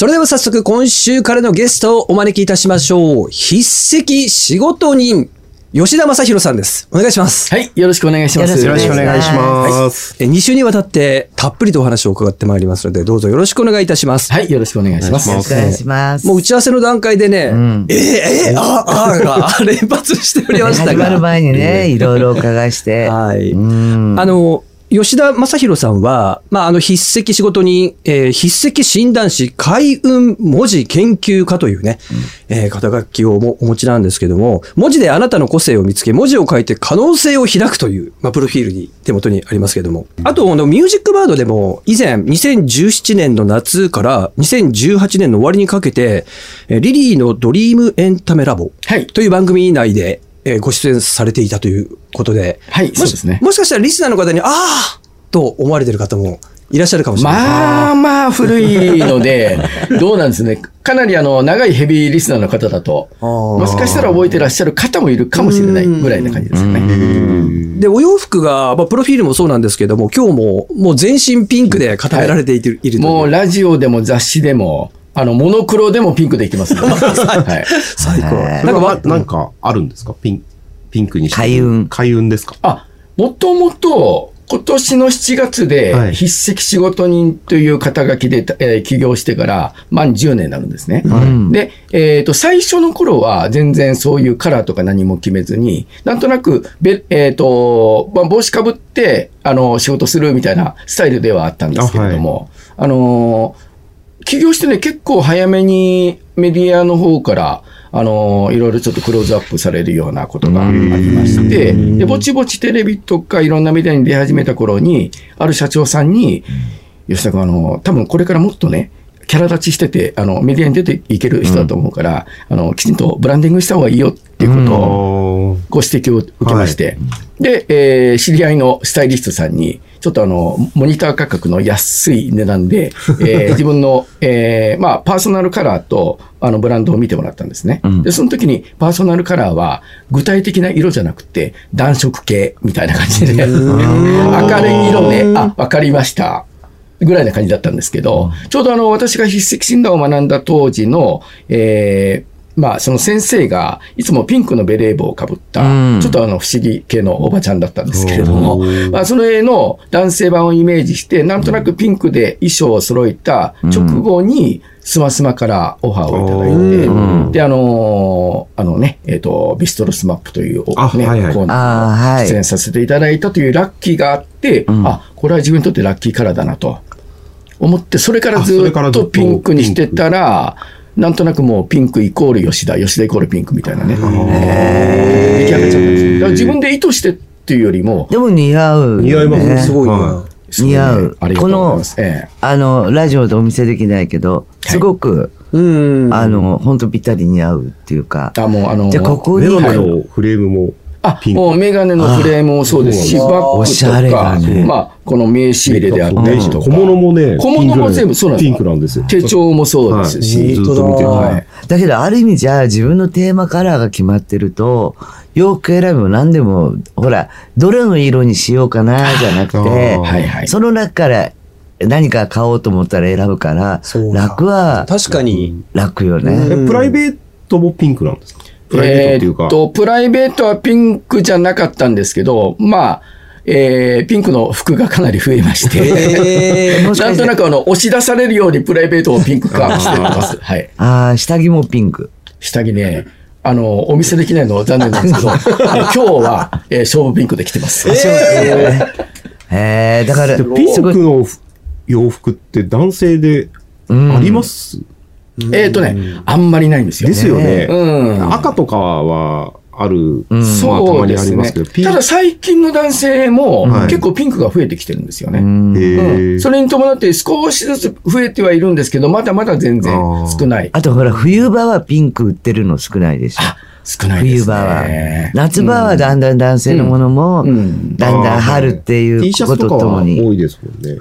それでは早速今週からのゲストをお招きいたしましょう。筆跡仕事人、吉田正宏さんです。お願いします。はい、よろしくお願いします。よろしくお願いします。え2週にわたってたっぷりとお話を伺ってまいりますので、どうぞよろしくお願いいたします。はい、よろしくお願いします。お願いしますお願いします。もう打ち合わせの段階でね、えー、えー、あ、あが連発しておりました始まるが。前にね、いろいろお伺いして。はい。うんあの、吉田正宏さんは、まあ、あの、筆跡仕事に、えー筆跡診断士開運文字研究家というね、えー肩書きをもお持ちなんですけども、文字であなたの個性を見つけ、文字を書いて可能性を開くという、まあ、プロフィールに手元にありますけども。あと、あの、ミュージックバードでも、以前、2017年の夏から2018年の終わりにかけて、えーリリーのドリームエンタメラボはいという番組内で、えーご出演されていたということで、はいそうですねもしかしたらリスナーの方に、ああと思われてる方もいらっしゃるかもしれない。まあまあ古いので、どうなんですね。かなりあの、長いヘビーリスナーの方だと、もしかしたら覚えてらっしゃる方もいるかもしれないぐらいな感じですよね。で、お洋服が、まあ、プロフィールもそうなんですけども、今日も、もう全身ピンクで固められている,、い、るというもうラジオでも雑誌でも、あの、モノクロでもピンクでいきます ので。はい。最高。はいなんか、まなんか、あるんですか？ピン、ピンクにして。開運開運ですか？あ、もともと、今年の7月ではい、筆跡仕事人という肩書きで、えー起業してから、満10年になるんですね。んで、えっ、と、最初の頃は全然そういうカラーとか何も決めずに、なんとなく、べえっ、と、まあ、帽子かぶって、あの、仕事するみたいなスタイルではあったんですけれども、あ,、のー起業してね、結構早めにメディアの方から、あのーいろいろちょっとクローズアップされるようなことがありまして、で、ぼちぼちテレビとかいろんなメディアに出始めた頃に、ある社長さんに、吉田君、あの、多分これからもっとね、キャラ立ちしてて、あの、メディアに出ていける人だと思うから、あの、きちんとブランディングした方がいいよっていうことを、あご指摘を受けまして、で、えー知り合いのスタイリストさんに、ちょっとあの、モニター価格の安い値段で、えー自分の、えーまあ、パーソナルカラーと、あの、ブランドを見てもらったんですね。で、その時に、パーソナルカラーは、具体的な色じゃなくて、暖色系みたいな感じで、明るい色ね、あ、わかりました。ぐらいな感じだったんですけど、ちょうどあの、私が筆跡診断を学んだ当時の、えーまあ、その先生が、いつもピンクのベレー帽をかぶった、うん。ちょっとあの、不思議系のおばちゃんだったんですけれども、まあ、その絵の男性版をイメージして、なんとなくピンクで衣装を揃えた直後に、スマスマからオファーをいただいて、うん。で、あのーあのね、えっ、と、ビストロスマップという、ね、あはいはい。コーナーあーはい。出演させていただいたというラッキーがあって、ん。あ、これは自分にとってラッキーカラーだなと思って、それからずっとずっとピンクにしてたら、なんとなくもうピンクイコール吉田、吉田イコールピンクみたいなね。出来上がっちゃったんですよ。だから自分で意図してっていうよりも、でも似合う。似合いますねねすごい似合うありがとうございます。ええあの、ラジオでお見せできないけど、すごく、うん。あの、本当ぴったり似合うっていうか。あ、もうあの、じゃあここにメガネのフレームもあピン、ク。もうメガネのフレームもそうですし、あバッおしゃれグとか、だね。まあ、この名刺入れであったりとか。小物もね、小物も全部そうなんですピンクなんですよ。手帳もそうですし、はい。ずっと見てる。はい。だけど、ある意味じゃあ自分のテーマカラーが決まってると、洋服選びも何でも、ほら、どれの色にしようかな、じゃなくてあー、はいはい。その中から何か買おうと思ったら選ぶから楽は確かに。楽ようん。ね。えプライベートもピンクなんですか？プライベートっていうか。えーっと、プライベートはピンクじゃなかったんですけど、まあ、えーピンクの服がかなり増えまして、え もしかしてなんとなくあの、押し出されるようにプライベートをピンク化してます。はい。ああ、下着もピンク。下着ね、あの、お見せできないのは残念なんですけど、あの今日は、えー勝負ピンクで着てます。へえ、だから、でピン。クの洋服って男性でうんあります、えーっとね、あんまりないんですよ。ですよね。うん。赤とかはある、んまあたそうですねまにありますけど、。ピンただ最近の男性もはい結構ピンクが増えてきてるんですよね。うん、それに伴って少しずつ増えてはいるんですけど、まだまだ全然少ない。あとほら、冬場はピンク売ってるの少ないでしょ。少ないですね。冬場は。夏場はだんだん男性のものも、うんだんだん春っていうこととともに、多いですもんね。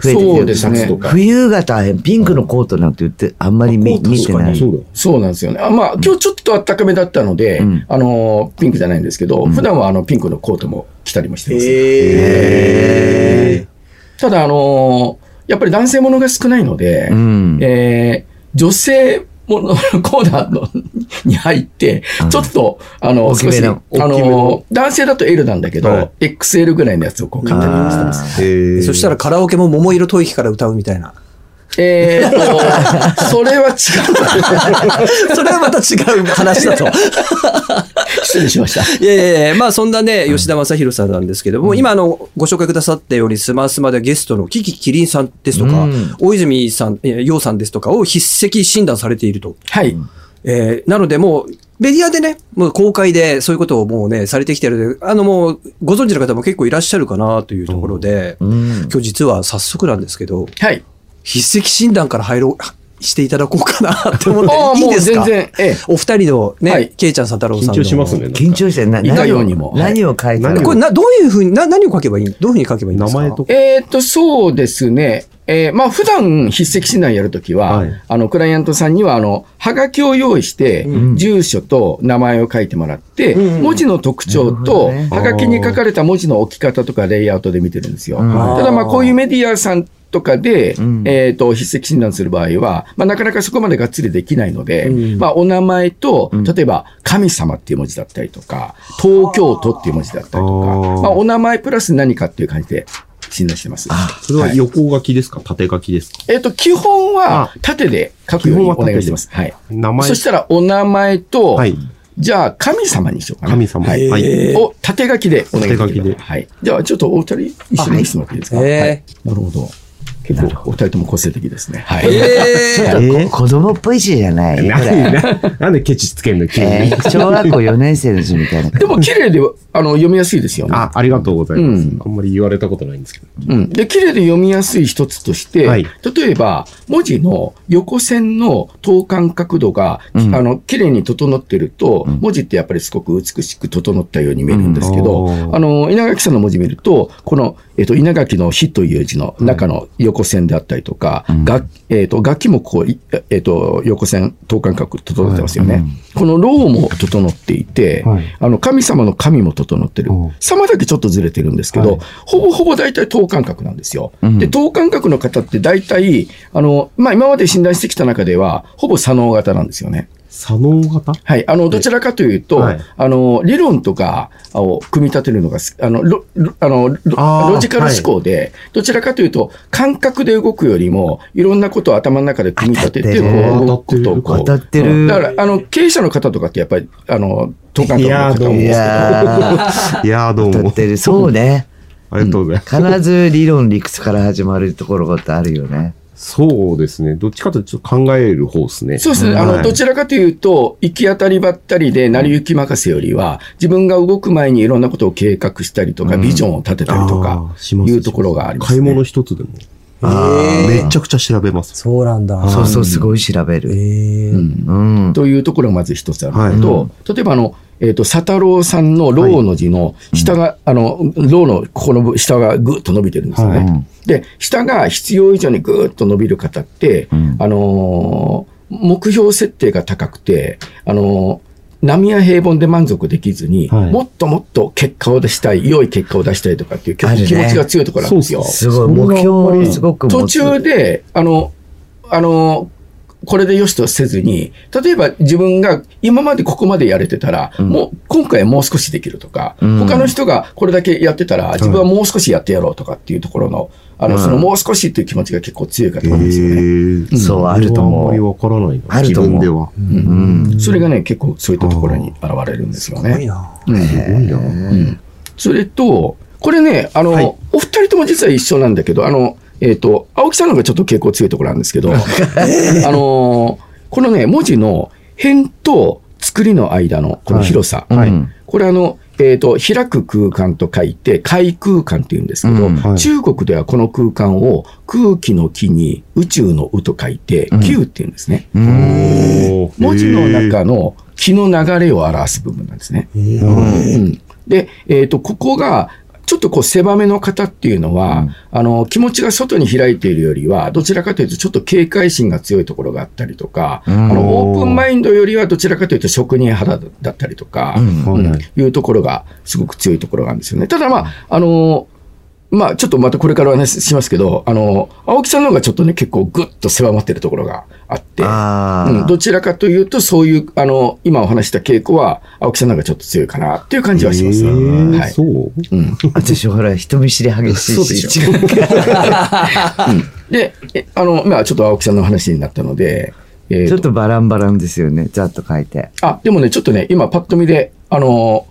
冬が大変。ピンクのコートなんて言って、あんまり見見てない。そうなんですよね。あまあ、今日ちょっと暖かめだったので、うんあの、ピンクじゃないんですけど、普段はあの、ピンクのコートも着たりもしてます。えただ、あの、やっぱり男性ものが少ないので、うん。えー女性ものコーナーのに入って、ちょっと、あの、少し、あの、男性だと L なんだけど、はい。XL ぐらいのやつをこう買ってます。そしたらカラオケも桃色吐息から歌うみたいな。えーと、それは違う。それはまた違う話だと。失礼しました。いやいやまあそんなね、吉田正宏さんなんですけども、今あの、ご紹介くださったように、スマスマでゲストのキキキリンさんですとか、うん大泉さん、えー楊さんですとかを筆跡診断されていると。はい。えーなのでもう、メディアでね、もう公開でそういうことをもうね、されてきてるので、あのもう、ご存知の方も結構いらっしゃるかなというところで、うん。今日実は早速なんですけど、はい。筆跡診断から入ろう、していただこうかなって思っああ、て、いいですか？全然、ええ。お二人のね、はい。ケイちゃんさん太郎さんの。緊張しますね。緊張して、な何をようにも。何を書いたら何をこれな、どういうふうに、な、何を書けばいい、どういうふうに書けばいいんですか？名前とか。えーっと、そうですね。えーまあ、普段筆跡診断やるときは、はい。あの、クライアントさんには、あの、はがきを用意して、ん。住所と名前を書いてもらって、うん。文字の特徴と、はがきに書かれた文字の置き方とかレイアウトで見てるんですよ。うん。ただ、まあ、こういうメディアさんとかで、うんえーっと、筆跡診断する場合は、まあ、なかなかそこまでがっつりできないので、うんまあ、お名前とうん、例えば、神様っていう文字だったりとか、東京都っていう文字だったりとか、あーまあ、お名前プラス何かっていう感じで診断してます。それは横書きですか？縦書きですか？えっ、と、基本は縦で書くようにお願いしてます。はい。名前そしたら、お名前と、はい。じゃあ、神様にしようかな。神様。はい。はい。えーを縦書きでお願いします。縦書きではい。じゃあ、ちょっとお二人一緒に見せてもらっていいですか？はい。なるほど。結構、お二人とも個性的ですね。はい。えちょっとこ子供っぽい字じゃないこなんれ。で、なんでケチつけんの急に？えー小学校4年生の字みたいな。でも、綺麗で、あの、読みやすいですよね。あ、ありがとうございます。うんあんまり言われたことないんですけど。うん。で、綺麗で読みやすい一つとして、はい例えば、文字の横線の等間角度が、うんあの、綺麗に整ってると、うん文字ってやっぱりすごく美しく整ったように見えるんですけど、うんあの、稲垣さんの文字見ると、この、えっ、と、稲垣の火という字の中の横線であったりとか、うんがえっ、と、楽器もこう、いえっ、と、横線、等間角整ってますよね。はいこのローも整っていて、はいあの、神様の神も整ってるうん。様だけちょっとずれてるんですけど、はいほぼほぼ大体等間隔なんですよ。うんで、等間隔の方って大体、あの、まあ、今まで診断してきた中では、ほぼ左脳型なんですよね。左脳型？はい。あの、どちらかというと、はい。あの、理論とかを組み立てるのがす、あの、ロロあのロジカル思考で、どちらかというと、感覚で動くよりも、いろんなことを頭の中で組み立てて、こう、動くことをこう。当たってる。うん。だから、あの、経営者の方とかってやっぱり、あの、等間隔の方多いやいやー。どうもー、だっ。てる、そうね。ありがとうございます。必ず理論理屈から始まるところってあるよね。そうですね。どっちかというとちょっと考える方ですね。そうですね。あの、はいどちらかというと、行き当たりばったりで、成り行き任せよりは、自分が動く前にいろんなことを計画したりとか、うんビジョンを立てたりとかいうところがありますね。買い物一つでも。あーめちゃくちゃ調べます。そうなんだ。そうそう、すごい調べえる。ーうんうん。というところがまず一つあるのと、は例えばあの、えっ、と、佐太郎さんのローの字の下が、あの、ローのここの部下がぐーっと伸びてるんですよね。はい。で、下が必要以上にぐーっと伸びる方って、うん。あのー目標設定が高くて、あのー波や平凡で満足できずに、はい。もっともっと結果を出したい、良い結果を出したいとかっていう気持ちが強いところなんですよ。す。ごい、目標すごく持途つ中で、あの、あの、これでよしとせずに、例えば自分が今までここまでやれてたら、うんもう今回はもう少しできるとか、うん他の人がこれだけやってたら、自分はもう少しやってやろうとかっていうところの、あの、うんそのもう少しっていう気持ちが結構強い方へなんですよね。ーそう、あるとあんま思う。りわからないな。あると思うでは。うん。それがね、結構そういったところに現れるんですよね。すごいな。うんすごいな。うんそれと、これね、あの、はいお二人とも実は一緒なんだけど、あの、えっ、と、青木さんの方がちょっと傾向強いところなんですけど、あのーこのね、文字の辺と作りの間のこの広さ。はい。うん。これあの、えっ、と、開く空間と書いて、開空間って言うんですけど、うん。はい。中国ではこの空間を空気の木に宇宙の宇と書いて、うん。球って言うんですね。文字の中の気の流れを表す部分なんですね。えーうん。で、えっ、と、ここが、ちょっとこう狭めの方っていうのは、うん。あの、気持ちが外に開いているよりは、どちらかというとちょっと警戒心が強いところがあったりとか、うん。あの、オープンマインドよりはどちらかというと職人肌だったりとか、うん。いうところがすごく強いところがあるんですよね。ただまあ、あの、まあ、ちょっとまたこれからお話ししますけど、あの、青木さんの方がちょっとね、結構ぐっと狭まってるところがあって、うん、どちらかというと、そういう、あの、今お話した傾向は、青木さんの方がちょっと強いかなっていう感じはします。えーはい。そううん。私ほら、人見知り激しいし。そうでしょで、えあの、まあ、ちょっと青木さんの話になったので、えーちょっとバランバランですよね。ざっと書いて。あ、でもね、ちょっとね、今パッと見で、あの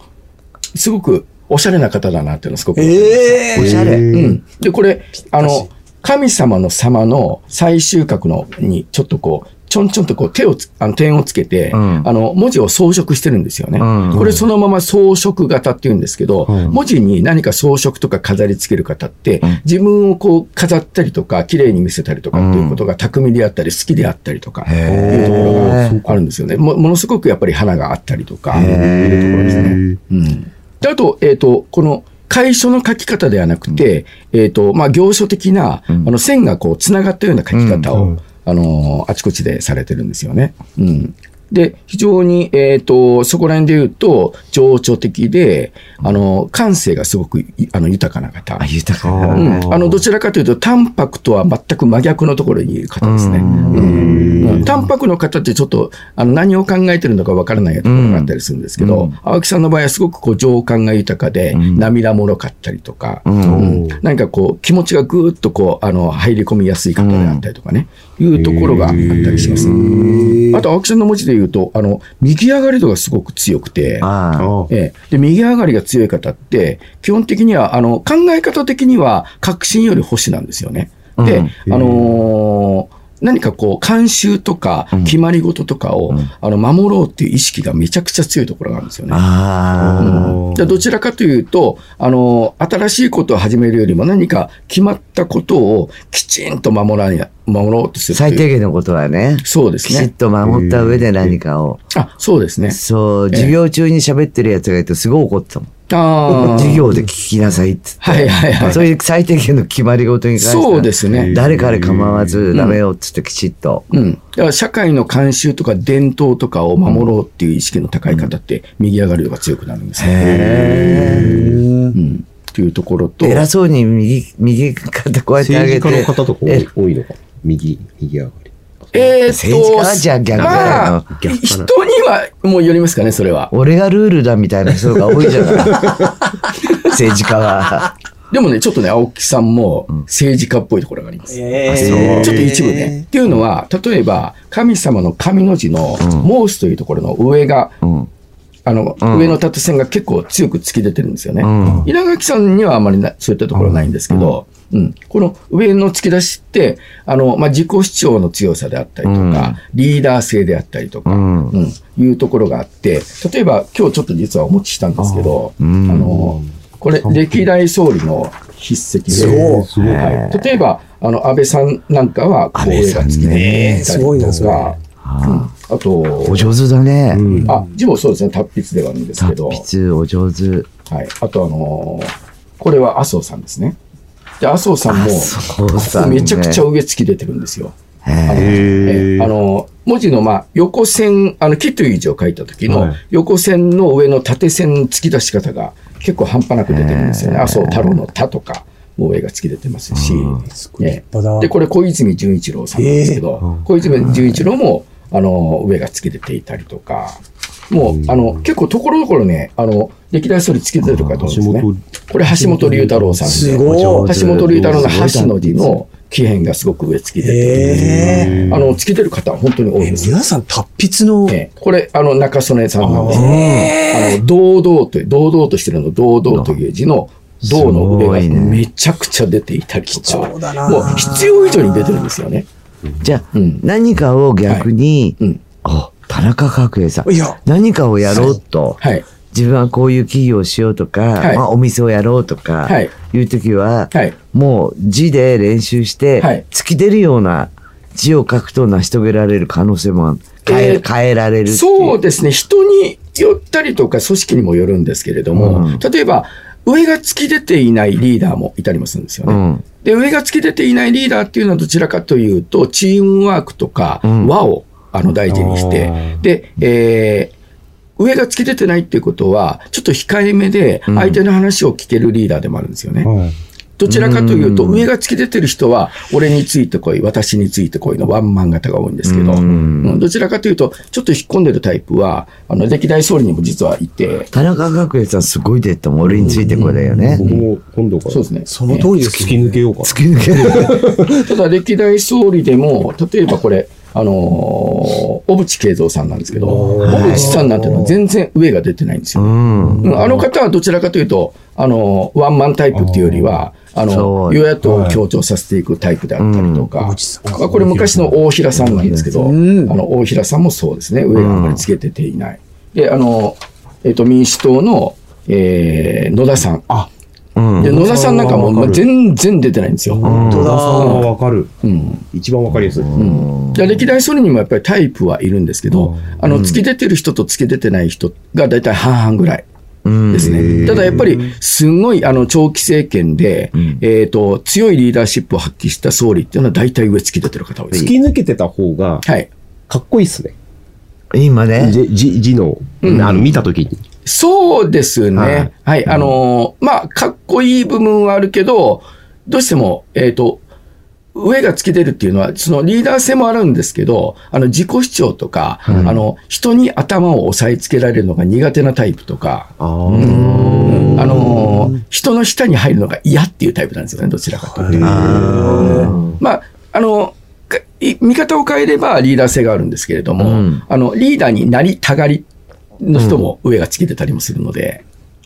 すごくおしゃれな方だなっていうのはすごく。ええおしゃれ。えーうん。で、これ、あの、神様の様の最終角のに、ちょっとこう、ちょんちょんとこう手をつ、あの点をつけて、うんあの、文字を装飾してるんですよね。うんこれそのまま装飾型って言うんですけど、うん文字に何か装飾とか飾り付ける方って、うん自分をこう飾ったりとか、綺麗に見せたりとかっていうことが巧みであったり、好きであったりとか、いうところがあるんですよね。もものすごくやっぱり花があったりとか、いうところですね。うん。で、あと、えっ、と、この、楷書の書き方ではなくて、えっ、と、まあ、行書的な、あの、線がこう、つながったような書き方を、あの、あちこちでされてるんですよね。うん。で、非常に、えっ、と、そこら辺で言うと、情緒的で、あの、感性がすごくい、あの、豊かな方。あ、。豊かあな。うん、あのどちらかというと、淡白とは全く真逆のところにいる方ですね。淡白の方ってちょっとあの何を考えてるのかわからないところがあったりするんですけど、うん。青木さんの場合はすごくこう情感が豊かで、うん。涙もろかったりとか、うんうん。何かこう気持ちがぐーっとこうあの入り込みやすい方であったりとかね、いうところがあったりします。あと青木さんの文字で言うと、あの右上がり度がすごく強くて、ええ、で右上がりが強い方って、基本的にはあの考え方的には確信より保守なんですよね。で、うん。あのー何かこう、慣習とかうん決まり事とかを、うんあの守ろうっていう意識がめちゃくちゃ強いところがあるんですよね。あうんでどちらかというと、あの、新しいことを始めるよりも何か決まったことをきちんと守らに守ろうとすあ。る。最低限のことはね。そうですね。きちっと守った上で何かを。あ、そうですね。そう、授業中に喋ってるやつがいてすごい怒ってたもん。ああ。授業で聞きなさいって言って。はいはいはい。そういう最低限の決まり事に関してはそうですね。誰彼構わずダメよっつってきちっと。うん。だから社会の慣習とか伝統とかを守ろうっていう意識の高い方って、右上がり度が強くなるんですね。へうん。っていうところと、え。偉そうに右、右肩こうやって上げて。政治家の方とか多えい多いのか。右、右上がり。えーっと、政治家はじゃあ逆だよまあ、人にはもうよりますかね、それは。俺がルールだみたいな人が多いじゃない。政治家は。でもね、ちょっとね、青木さんも政治家っぽいところがあります。えそうちょっと一部ね。っていうのは、例えば、神様の神の字の、モースというところの上が、うん。あの、うん。上の縦線が結構強く突き出てるんですよね。うん。稲垣さんにはあまりなそういったところはないんですけど、うん。この上の突き出しって、あの、まあ、自己主張の強さであったりとか、リーダー性であったりとか、うん。うん。いうところがあって、例えば今日ちょっと実はお持ちしたんですけど、あうん。の、これ、歴代総理の筆跡で、す。はい、例えば、あの、安倍さんなんかは、こう、上が突き出ていたりすごいなそれとか、うんあと、お上手だね。うん。あ、字もそうですね、達筆ではあるんですけど、達筆お上手。はい。あと、あのーこれは麻生さんですね。で、麻生さんも、さんね。めちゃくちゃ上突き出てるんですよ。へあの文字の、まあ、横線、あの、木という字を書いた時のはい。横線の上の縦線の突き出し方が結構半端なく出てるんですよね。麻生太郎の太とか、もう上が突き出てますし、で、これ小泉純一郎さんなんですけど、小泉純一郎も、あの、上が突き出ていたりとか、もう、あの、結構ところどころね、あの、歴代総理突き出てる方多いですね。これ橋本龍太郎さんで。すごい橋本龍太郎の橋の字の木片がすごく上突き出て。あの、突き出る方は本当に多いえです。皆さん達筆の、ええこれ、あの、中曽根さんなんですね。あの、堂々と、堂々としてるの、堂々という字の、銅の上がめちゃくちゃ出ていたりともう必要以上に出てるんですよね。じゃあ、うん何かを逆に、うん。あ、田中角栄さん。何かをやろうと、はい。自分はこういう企業をしようとか、はいまあ、お店をやろうとか、はいいう時は、はい。もう字で練習して、はい突き出るような字を書くと成し遂げられる可能性もある。変え,、えー変えられる。そうですね。人によったりとか、組織にもよるんですけれども、うん例えば、上が突き出ていないリーダーもいたりもするんですよね。うん。で、上が突き出ていないリーダーっていうのはどちらかというと、チームワークとかうん和をあの大事にして、あーで、えー上が突き出てないっていうことは、ちょっと控えめで、うん相手の話を聞けるリーダーでもあるんですよね。はいどちらかというと、上が突き出てる人は、俺についてこい、私についてこいのワンマン型が多いんですけど、うんどちらかというと、ちょっと引っ込んでるタイプは、あの、歴代総理にも実はいて、田中角栄さんすごい出ても俺についてこいだよね。僕も今度からそうですね。その通りです突き抜けようかな。突き抜ける。ただ歴代総理でも、例えばこれ、あのー小渕恵三さんなんですけど、小渕さんなんていうのは全然上が出てないんですよ。あの方はどちらかというと、あのワンマンタイプっていうよりは、あの与野党を強調させていくタイプであったりとか、あ、これ昔の大平さんなんですけど、あの大平さんもそうですね、上があんまりつけてていない。で、あの、えっ、と、民主党の、えー野田さん。うん。で野田さんなんかもう全然出てないんですよ。野田さんはだ。わかる。うん一番わかりやすい。で歴代総理にもやっぱりタイプはいるんですけど、あの、突き出てる人と突き出てない人が大体半々ぐらい。うんですね。ただやっぱり、すごい、あの、長期政権で、えっ、と、強いリーダーシップを発揮した総理っていうのは大体上突き出てる方多いです。突き抜けてた方がはい。かっこいいっすね。今ね。字の、あの、見たときに。そうですね。ははいい。あのーまあ、かっこいい部分はあるけど、どうしても、えっ、と、上が突き出るっていうのは、そのリーダー性もあるんですけど、あの、自己主張とか、あの、人に頭を押さえつけられるのが苦手なタイプとか、ああ。あのー人の下に入るのが嫌っていうタイプなんですよね、どちらかというと。まあ、あの、見方を変えればリーダー性があるんですけれども、うんあの、リーダーになりたがりの人も上が突き出たりもするので、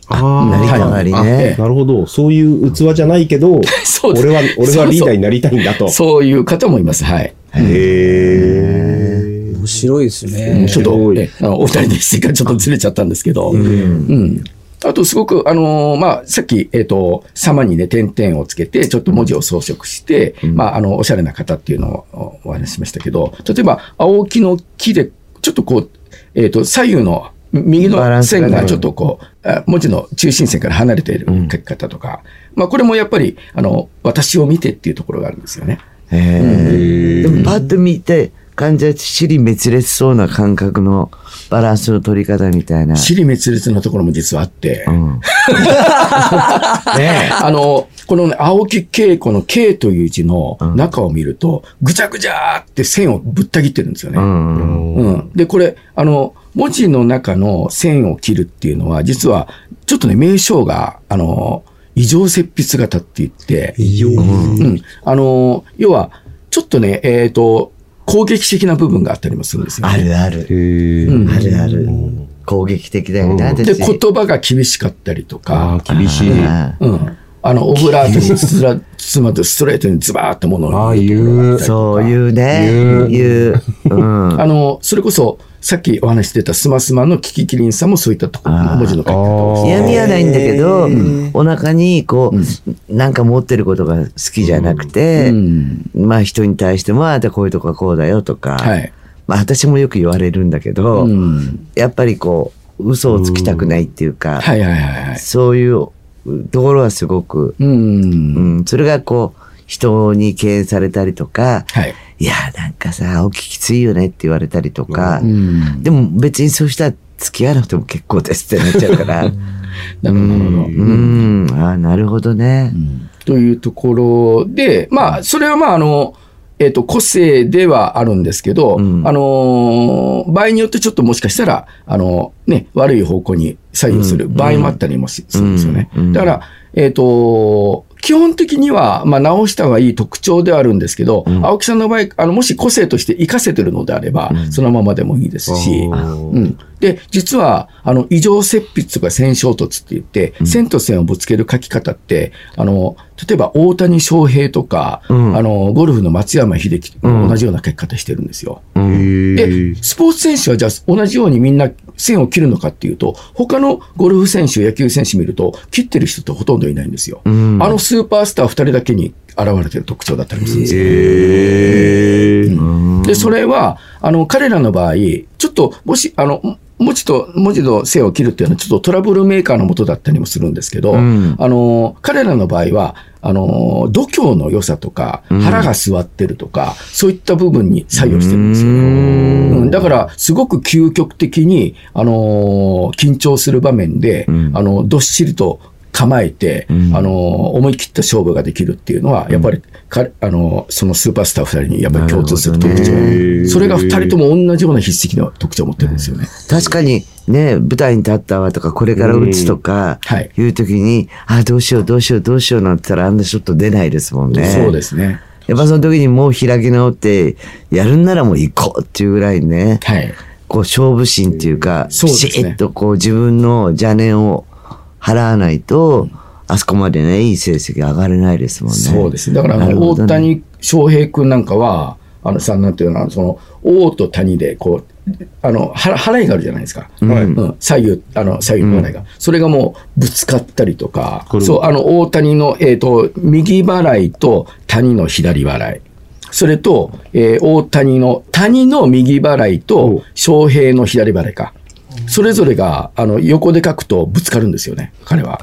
あなりたがりね。なるほど。そういう器じゃないけど、そうです俺は、俺はリーダーになりたいんだと。そうそういう方もいます。はい。へ面白いですね。ちょっと、ね、あのお二人で質がちょっとずれちゃったんですけど、うん。あと、すごく、あのーまあ、さっき、えっ、と、様にね、点々をつけて、ちょっと文字を装飾して、まあ、あの、おしゃれな方っていうのをおお話ししましたけど、例えば、青木の木で、ちょっとこう、えっ、と、左右の、右の線がちょっとこう、あ文字の中心線から離れている書き方とか、まあ、これもやっぱり、あの、私を見てっていうところがあるんですよね。へえ。でもパッと見て、患者尻滅裂そうな感覚のバランスの取り方みたいな。尻滅裂なところも実はあって、うん。ね あの、このね、青木恵子の恵という字の中を見ると、ぐちゃぐちゃーって線をぶった切ってるんですよね。え。うん。うんで、これ、あの、文字の中の線を切るっていうのは、実は、ちょっとね、名称が、あの、異常切筆型って言って、うん。あの、要は、ちょっとね、えっ、と、攻撃的な部分があったりもするんですよ、ね。あるある。え。うんあるある。攻撃的だよね。で、私言葉が厳しかったりとか、ああ、厳しい。あうん。あの、オブラートに包ら包まずストレートにズバーってものをああ、言う。そういうね。言う言う。うん。あの、それこそ、さっきお話ししてたスマスマのキキキリンさんもそういったところ文字の書き方をして嫌味はないんだけど、お腹にこう、なんか持ってることが好きじゃなくて、うんまあ人に対しても、あなたこういうとこはこうだよとか、はい。まあ私もよく言われるんだけど、うんやっぱりこう、嘘をつきたくないっていうか、はいはいはいはい。そういうところはすごく、う。うんん、それがこう、人に敬遠されたりとか、はい。いや、なんかさ、青木きついよねって言われたりとか、うん。でも別にそうしたら付き合わなくても結構ですってなっちゃうから、なるほど。うん、ああ、なるほどね。というところで、まあ、それはまあ、あの、えっ、と、個性ではあるんですけど、うん。あのー場合によってちょっともしかしたら、あの、ね、悪い方向に左右する場合もあったりもしするんですよね。だから、えっ、と、基本的には、まあ、直した方がいい特徴ではあるんですけど、ん。青木さんの場合、あの、もし個性として活かせてるのであれば、そのままでもいいですし、うん、で、実は、あの、異常切筆とか線衝突って言って、線と線をぶつける書き方って、あの、例えば大谷翔平とか、うんあの、ゴルフの松山英樹と同じような書き方してるんですよ。へでえ、。スポーツ選手はじゃあ同じようにみんな線を切るのかっていうと、他のゴルフ選手、野球選手見ると、切ってる人ってほとんどいないんですよ。んあのスーパースター2人だけに現れてる特徴だったりもするんですよ。で、それは、あの、彼らの場合、ちょっと、もし、あの、文字と文字の線を切るっていうのはちょっとトラブルメーカーのもとだったりもするんですけど、ん。あの、彼らの場合は、あの、度胸の良さとか、腹が据わってるとか、そういった部分に作用してるんですよ。うん。だから、すごく究極的に、あの緊張する場面で、あの、どっしりと構えて、うんあの、思い切った勝負ができるっていうのは、やっぱり、彼あの、そのスーパースター二人にやっぱり共通する特徴。それが二人とも同じような筆跡の特徴を持ってるんですよね。確かにね、舞台に立ったわとか、これから打つとかい、いう時に、あ、どうしようどうしようどうしようなんて言ったらあんなショット出ないですもんね。そうですね。やっぱその時にもう開き直って、やるんならもう行こうっていうぐらいね、はい。こう勝負心っていうか、そうですねピシッとこう自分の邪念を払わないと、あそこまでね、いい成績上がれないですもんね。そうですね。だから、大谷翔平君なんかは、あのさ、なんていうのかな、その、王と谷で、こう、あの、は払いがあるじゃないですか。はいうん、左右、あの、左右の払いが。それがもう、ぶつかったりとかそう、あの、大谷の、えっ、と、右払いと谷の左払い。それと、えー大谷の、谷の右払いと、翔平の左払いか。それぞれが、あの、横で書くとぶつかるんですよね、彼は。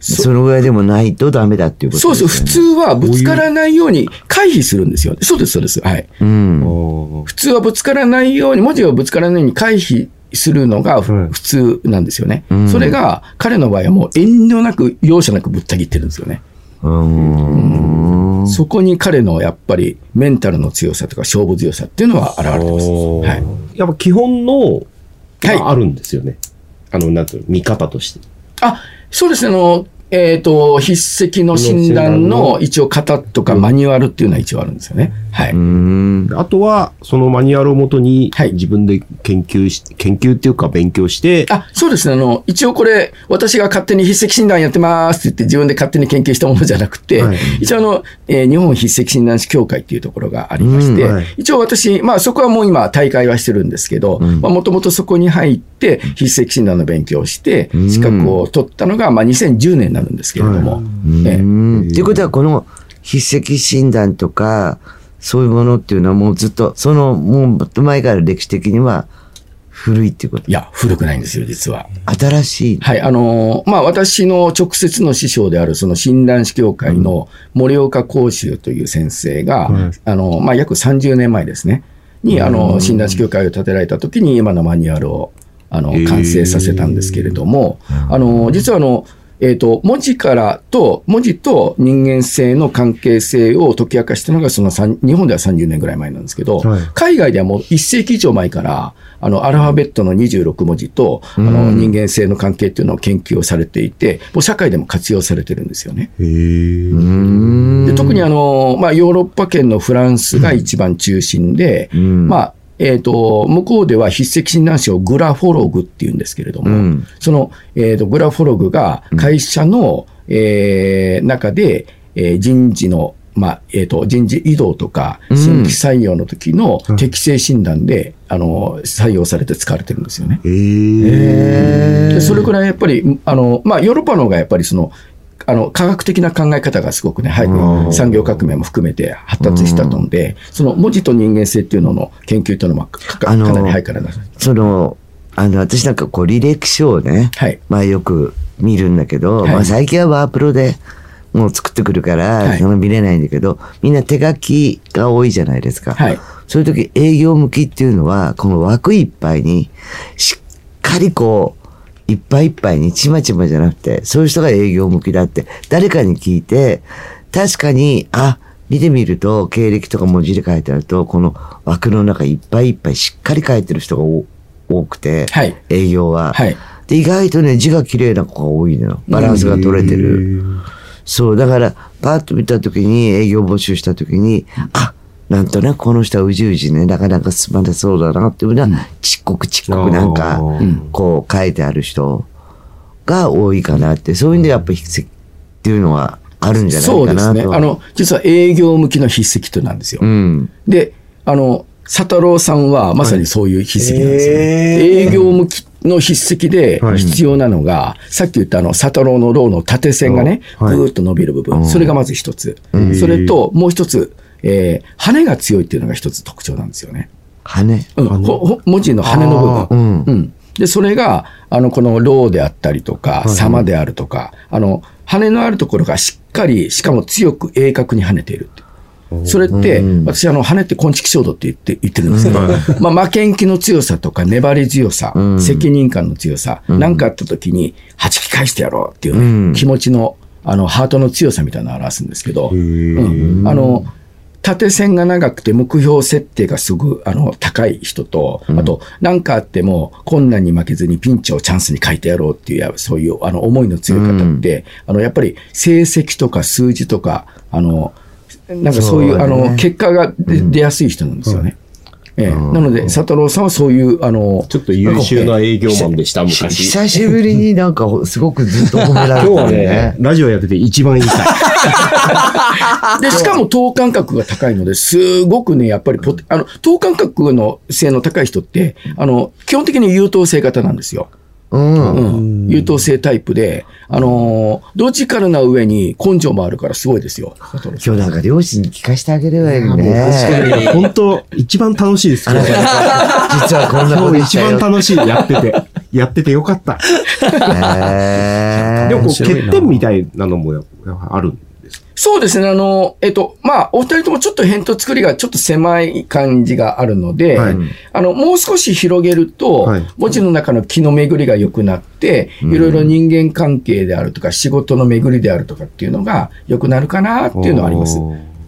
そのぐらいでもないとダメだっていうことそうですそう。普通はぶつからないように回避するんですよ。そうです、そうです。はい。うん。普通はぶつからないように、文字がぶつからないように回避するのが普通なんですよね。んそれが、彼の場合はもう遠慮なく、容赦なくぶった切ってるんですよね。うん。そこに彼のやっぱりメンタルの強さとか勝負強さっていうのは現れてます。はい。やっぱ基本の、はいがあるんですよね。あの、なんていうの、見方として。あ、そうですね。あの、えっ、と、筆跡の診断の一応型とかマニュアルっていうのは一応あるんですよね。はい。うん。あとは、そのマニュアルをもとにはい、自分で研究し、研究っていうか勉強して、あ、そうですね。あの、一応これ、私が勝手に筆跡診断やってますって言って自分で勝手に研究したものじゃなくて、はい一応あの、えー日本筆跡診断士協会っていうところがありまして、うんはい一応私、まあそこはもう今大会はしてるんですけど、まあもともとそこに入って筆跡診断の勉強をして、ん資格を取ったのが、まあ2010年になるんですけれども、ええ。うん。っていうことは、この筆跡診断とか、そういうものっていうのはもうずっと、その、もうもっと前から歴史的には古いっていうこと？い。や、古くないんですよ、実は。新しい？はい、あのーまあ、私の直接の師匠である、その診断士協会の森岡講修という先生が、はい。あのまあ、約30年前ですね、に、あの、診断士協会を建てられた時に、今のマニュアルを、あの完成させたんですけれども、あの、実はあの、えっ、と、文字からと、文字と人間性の関係性を解き明かしたのが、その三日本では30年ぐらい前なんですけど、はい海外ではもう1世紀以上前から、あの、アルファベットの26文字と、あの、人間性の関係っていうのを研究をされていて、もう社会でも活用されてるんですよね。へ。で特にあの、まあ、ヨーロッパ圏のフランスが一番中心で、んまあ、えっ、と、向こうでは筆跡診断士をグラフォログっていうんですけれども、うん。その、えーと、グラフォログが会社の、えー中で、えー人事の、まあ、えっ、と、人事異動とか、うん。新規採用の時の適正診断で、あの、採用されて使われてるんですよね。へー。でそれくらいやっぱり、あの、まあ、ヨーロッパの方がやっぱりその、あの、科学的な考え方がすごくね、早く産業革命も含めて発達したので、その文字と人間性っていうのの研究というのもかかなり早くからな。さその、あの、私なんかこう履歴書をね、はい。まあよく見るんだけど、はい。まあ最近はワープロでもう作ってくるから、はい。その見れないんだけど、みんな手書きが多いじゃないですか。はい。そういう時営業向きっていうのは、この枠いっぱいに、しっかりこう、いっぱいいっぱいにちまちまじゃなくて、そういう人が営業向きだって、誰かに聞いて、確かに、あ、見てみると、経歴とか文字で書いてあると、この枠の中いっぱいいっぱいしっかり書いてる人がお多くて、はい営業は。はいで、意外とね、字が綺麗な子が多いのよ。バランスが取れてる。そう、だから、パッと見たときに、営業募集したときに、あ、なんとなくこの人はうじうじね、なかなか進まなそうだなっていうのは、ちっこくちっこくなんかこう書いてある人が多いかなって、そういうんでやっぱ筆跡っていうのはあるんじゃないそうですね。かなと。あの、実は営業向きの筆跡となんですよ。うん。で、あの、佐太郎さんはまさにそういう筆跡なんですよね。営業向きの筆跡ではい必要なのが、さっき言ったあの、佐太郎のローの縦線がね、ぐはいーっと伸びる部分。それがまず一つ。それと、もう一つ、えー羽が強いっていうのが一つ特徴なんですよね。羽？うん、文字の羽の部分。うん。うん。で、それが、あの、このローであったりとか、様であるとか、あの、羽のあるところがしっかり、しかも強く鋭角に跳ねている。それってうん、私、あの、羽って昆虫衝動って言って、言ってるんですけど、まあ、負けん気の強さとか、粘り強さ、うん責任感の強さ、なんかあった時に、弾き返してやろうっていうね、うん気持ちの、あの、ハートの強さみたいなのを表すんですけど、うんあの、縦線が長くて目標設定がすぐ、あの、高い人と、あと、何かあっても困難に負けずにピンチをチャンスに変えてやろうっていう、そういう、あの、思いの強い方って、あの、やっぱり成績とか数字とか、あの、なんかそういう、あの、結果が出出やすい人なんですよね。ええなので、佐太郎さんはそういう、あの、ちょっと優秀な営業マンでした、昔。久しぶりになんかすごくずっと褒められ今日はねたね。ラジオやってて一番言いたい。で、しかも等間隔が高いので、すごくね、やっぱりポテ、あの、等間隔の性の高い人って、あの、基本的に優等生型なんですよ。うん。うん。優等生タイプで、あのーロジカルな上に根性もあるからすごいですよ。今日なんか両親に聞かせてあげればいい確かね。に、本当一番楽しいです。実はこんなこと一番。楽しい、やってて。やっててよかった。へーでもこう、欠点みたいなのもあるん。そうですね、あの、えっと、まあ、お二人ともちょっと返答作りがちょっと狭い感じがあるので、はい。あの、もう少し広げると、はい。文字の中の気の巡りが良くなって、いろいろ人間関係であるとか、仕事の巡りであるとかっていうのが良くなるかなっていうのはあります。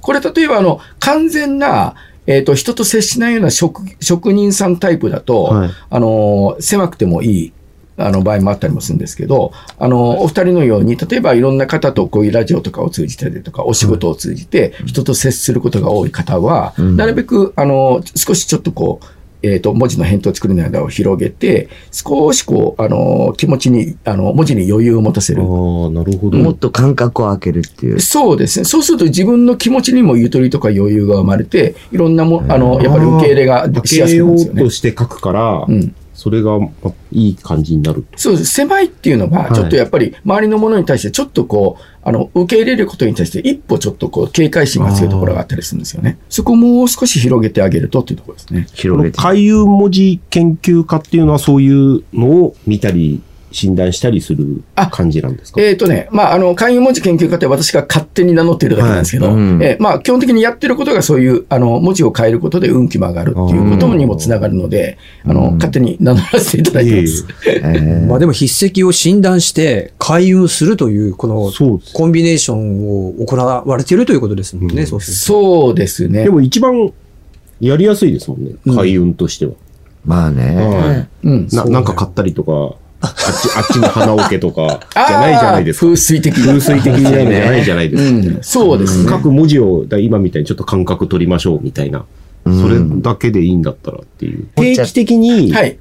これ例えばあの、完全な、えっ、と、人と接しないような職職人さんタイプだと、はい。あの、狭くてもいい。あの場合もあったりもするんですけど、あの、お二人のように、例えばいろんな方とこういうラジオとかを通じてとか、お仕事を通じて人と接することが多い方は、なるべく、あの、少しちょっとこう、えっ、と、文字の返答作りの間を広げて、少しこう、あの、気持ちに、あの、文字に余裕を持たせる。ああ、なるほど。もっと感覚を開けるっていう。そうですね。そうすると自分の気持ちにもゆとりとか余裕が生まれて、いろんなも、あの、やっぱり受け入れがしやす開けよくなるんですよねうと。して書くから、うん。それがまいい感じになると。そうです。狭いっていうのが、はいちょっとやっぱり周りのものに対してちょっとこう、あの、受け入れることに対して一歩ちょっとこう、警戒心が強いところがあったりするんですよね。そこをもう少し広げてあげるとっていうところですね。こ広げて。の回遊文字研究家っていうのはそういうのを見たり、診断したりする感じなんですか？えっ、とね、まあ、あの、勧誘文字研究家って私が勝手に名乗っているだけなんですけど、はいうんえーまあ、基本的にやってることがそういう、あの、文字を変えることで運気も上がるっていうことにもつながるので、あの、勝手に名乗らせていただいてます。えー まあでも筆跡を診断して開運するという、このそうです。コンビネーションを行われているということですもんね、うんそう。そうですねで。も一番やりやすいですもんね。開運としては。まあね。うん。ななんか買ったりとか、あっち、あっちに花桶とか、じゃないじゃないですか。風水的な。風水的にじゃないじゃないですか。うん。そうですね。書く文字をだ今みたいにちょっと感覚取りましょうみたいな。それだけでいいんだったらっていう。定期的にはい。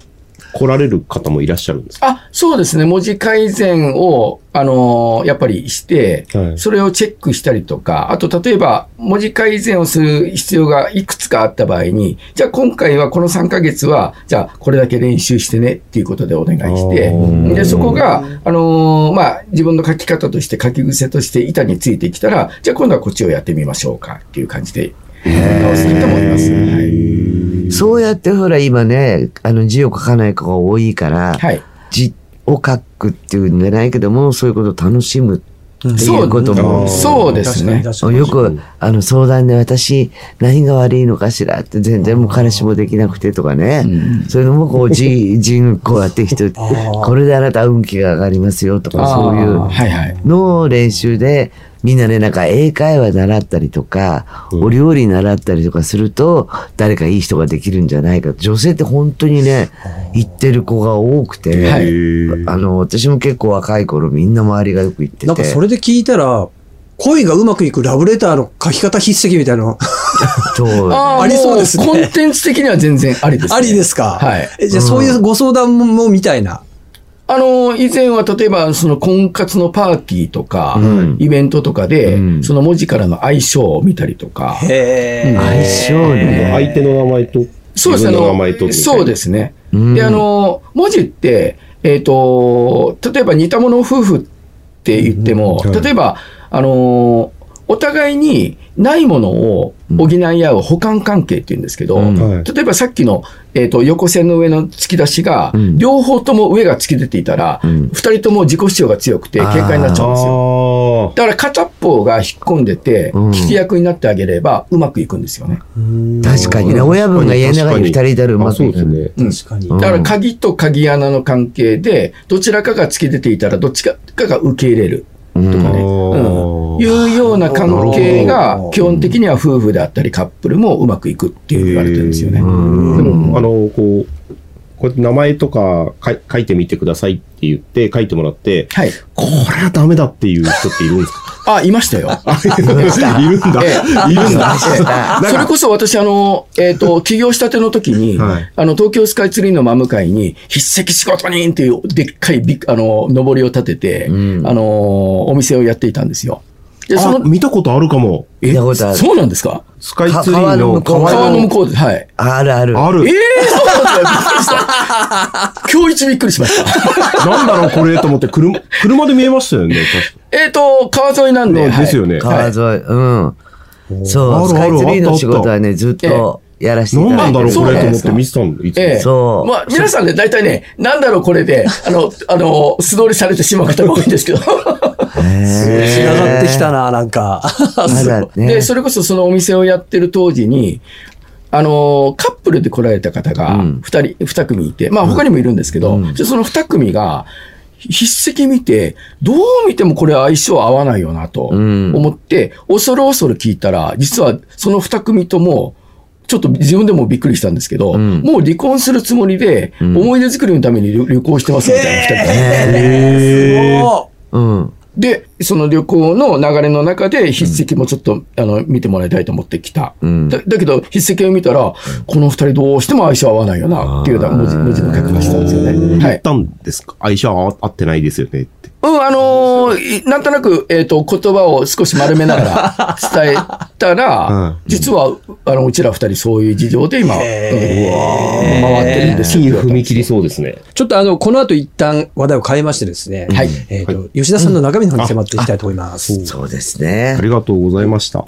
来られる方もいらっしゃるんですか？あ、そうですね。文字改善を、あのーやっぱりして、はい。それをチェックしたりとか、あと例えば、文字改善をする必要がいくつかあった場合に、じゃあ今回はこの3ヶ月は、じゃあこれだけ練習してねっていうことでお願いしてー、で、そこが、あのーまあ、自分の書き方として書き癖として板についてきたら、じゃあ今度はこっちをやってみましょうかっていう感じで、直す人もいます。はい。そうやってほら今ね、あの字を書かない子が多いから、はい。字を書くっていうんじゃないけども、そういうことを楽しむっていうことも。そうですね。よく、あの、相談で私、何が悪いのかしらって、全然もう彼氏もできなくてとかね。そういうのも、こう、字、字こうやって人、これであなた運気が上がりますよとか、そういう。のを練習で、みんなね、なんか英会話習ったりとか、お料理習ったりとかすると、誰かいい人ができるんじゃないか。女性って本当にね、言ってる子が多くて、はいあの、私も結構若い頃みんな周りがよく言ってて。なんかそれで聞いたら、恋がうまくいくラブレターの書き方筆跡みたいなのそうありそうですねもコンテンツ的には全然ありです、ね。ありですか？はい。えじゃあそういうご相談ももみたいな。あの、以前は例えば、その婚活のパーティーとか、うん。イベントとかで、うん。その文字からの相性を見たりとか。へ相性ね。相手の名前とそうです。ね。自分の名あ前とそうですね。うん。で、あの、文字って、えっ、と、例えば似た者夫婦って言っても、例えば、あの、お互いにないものを補い合う補完関係って言うんですけど、うん。はい。例えばさっきの、えー、と横線の上の突き出しが、うん。両方とも上が突き出ていたら、うん。二人とも自己主張が強くて警戒になっちゃうんですよ。だから片っぽが引っ込んでて、うん。聞き役になってあげればうまくいくんですよね。確かにね、親分が家の中に二人いたらうま。くいく。ですね。うん。確かに。うん。だから鍵と鍵穴の関係で、どちらかが突き出ていたら、どっちかが受け入れるとかね、うん。うん。いうような関係が、基本的には夫婦であったりカップルもうまくいくっていう言われてるんですよね。でも、あの、こう、こうやって名前とか書い書いてみてくださいって言って書いてもらって、はい。これはダメだっていう人っているんですか？あ、いましたよ。いるんだ。ええいるんだ。ええそれこそ私、あの、えっ、と、起業したての時に、はいあの、東京スカイツリーの真向かいに、筆跡仕事人っていうでっかいあの、上りを立てて、うんあの、お店をやっていたんですよ。で、そあ、の、見たことあるかも。え？見たことあるそうなんですか？スカイツリーの川の向こう川の向こうで、はい。あるある。あるええ。そうなんですかびっくりした。今日一びっくりしました。なんだろう、これと思って、車、車で見えましたよね、えっと、川沿いなんで。ですよねはい川沿い。うん。そう、あるスカイツリーのあるあった仕事はね、ずっとやらせてい。ただいて。るなんだろう、これと思って見てたんだ、いつも。ええ。そう。まあ、皆さんね、大体ね、なんだろう、これで、あの、あの、素通りされてしまう方が多いんですけど。へ仕上がってきたな、なんか。まだね。で、それこそそのお店をやってる当時に、あの、カップルで来られた方がうん。二人、二組いて、まあ他にもいるんですけど、じゃあその二組が、筆跡見て、どう見てもこれ相性合わないよなとうん。思って、恐る恐る聞いたら、実はその二組とも、ちょっと自分でもびっくりしたんですけど、ん。もう離婚するつもりで、思い出作りのために旅旅行してますみたいな二人がへー。うん。で、その旅行の流れの中で筆跡もちょっと、あの見てもらいたいと思ってきた。うんだだけど筆跡を見たら、この二人どうしても相性合わないよなっていうような文字文字の書き方したんですよね。はい。言ったんですか？相性合ってないですよねって。うん、あのなんとなく、えっ、と、言葉を少し丸めながら伝えたら、うん実は、あの、うちら二人そういう事情で今、うん回ってるんですよ。踏み切りそうですね。ちょっとあの、この後一旦話題を変えましてですね。はいえっと、吉田さんの中身の方に迫っていきたいと思います。そうですねあ。りがとうございました。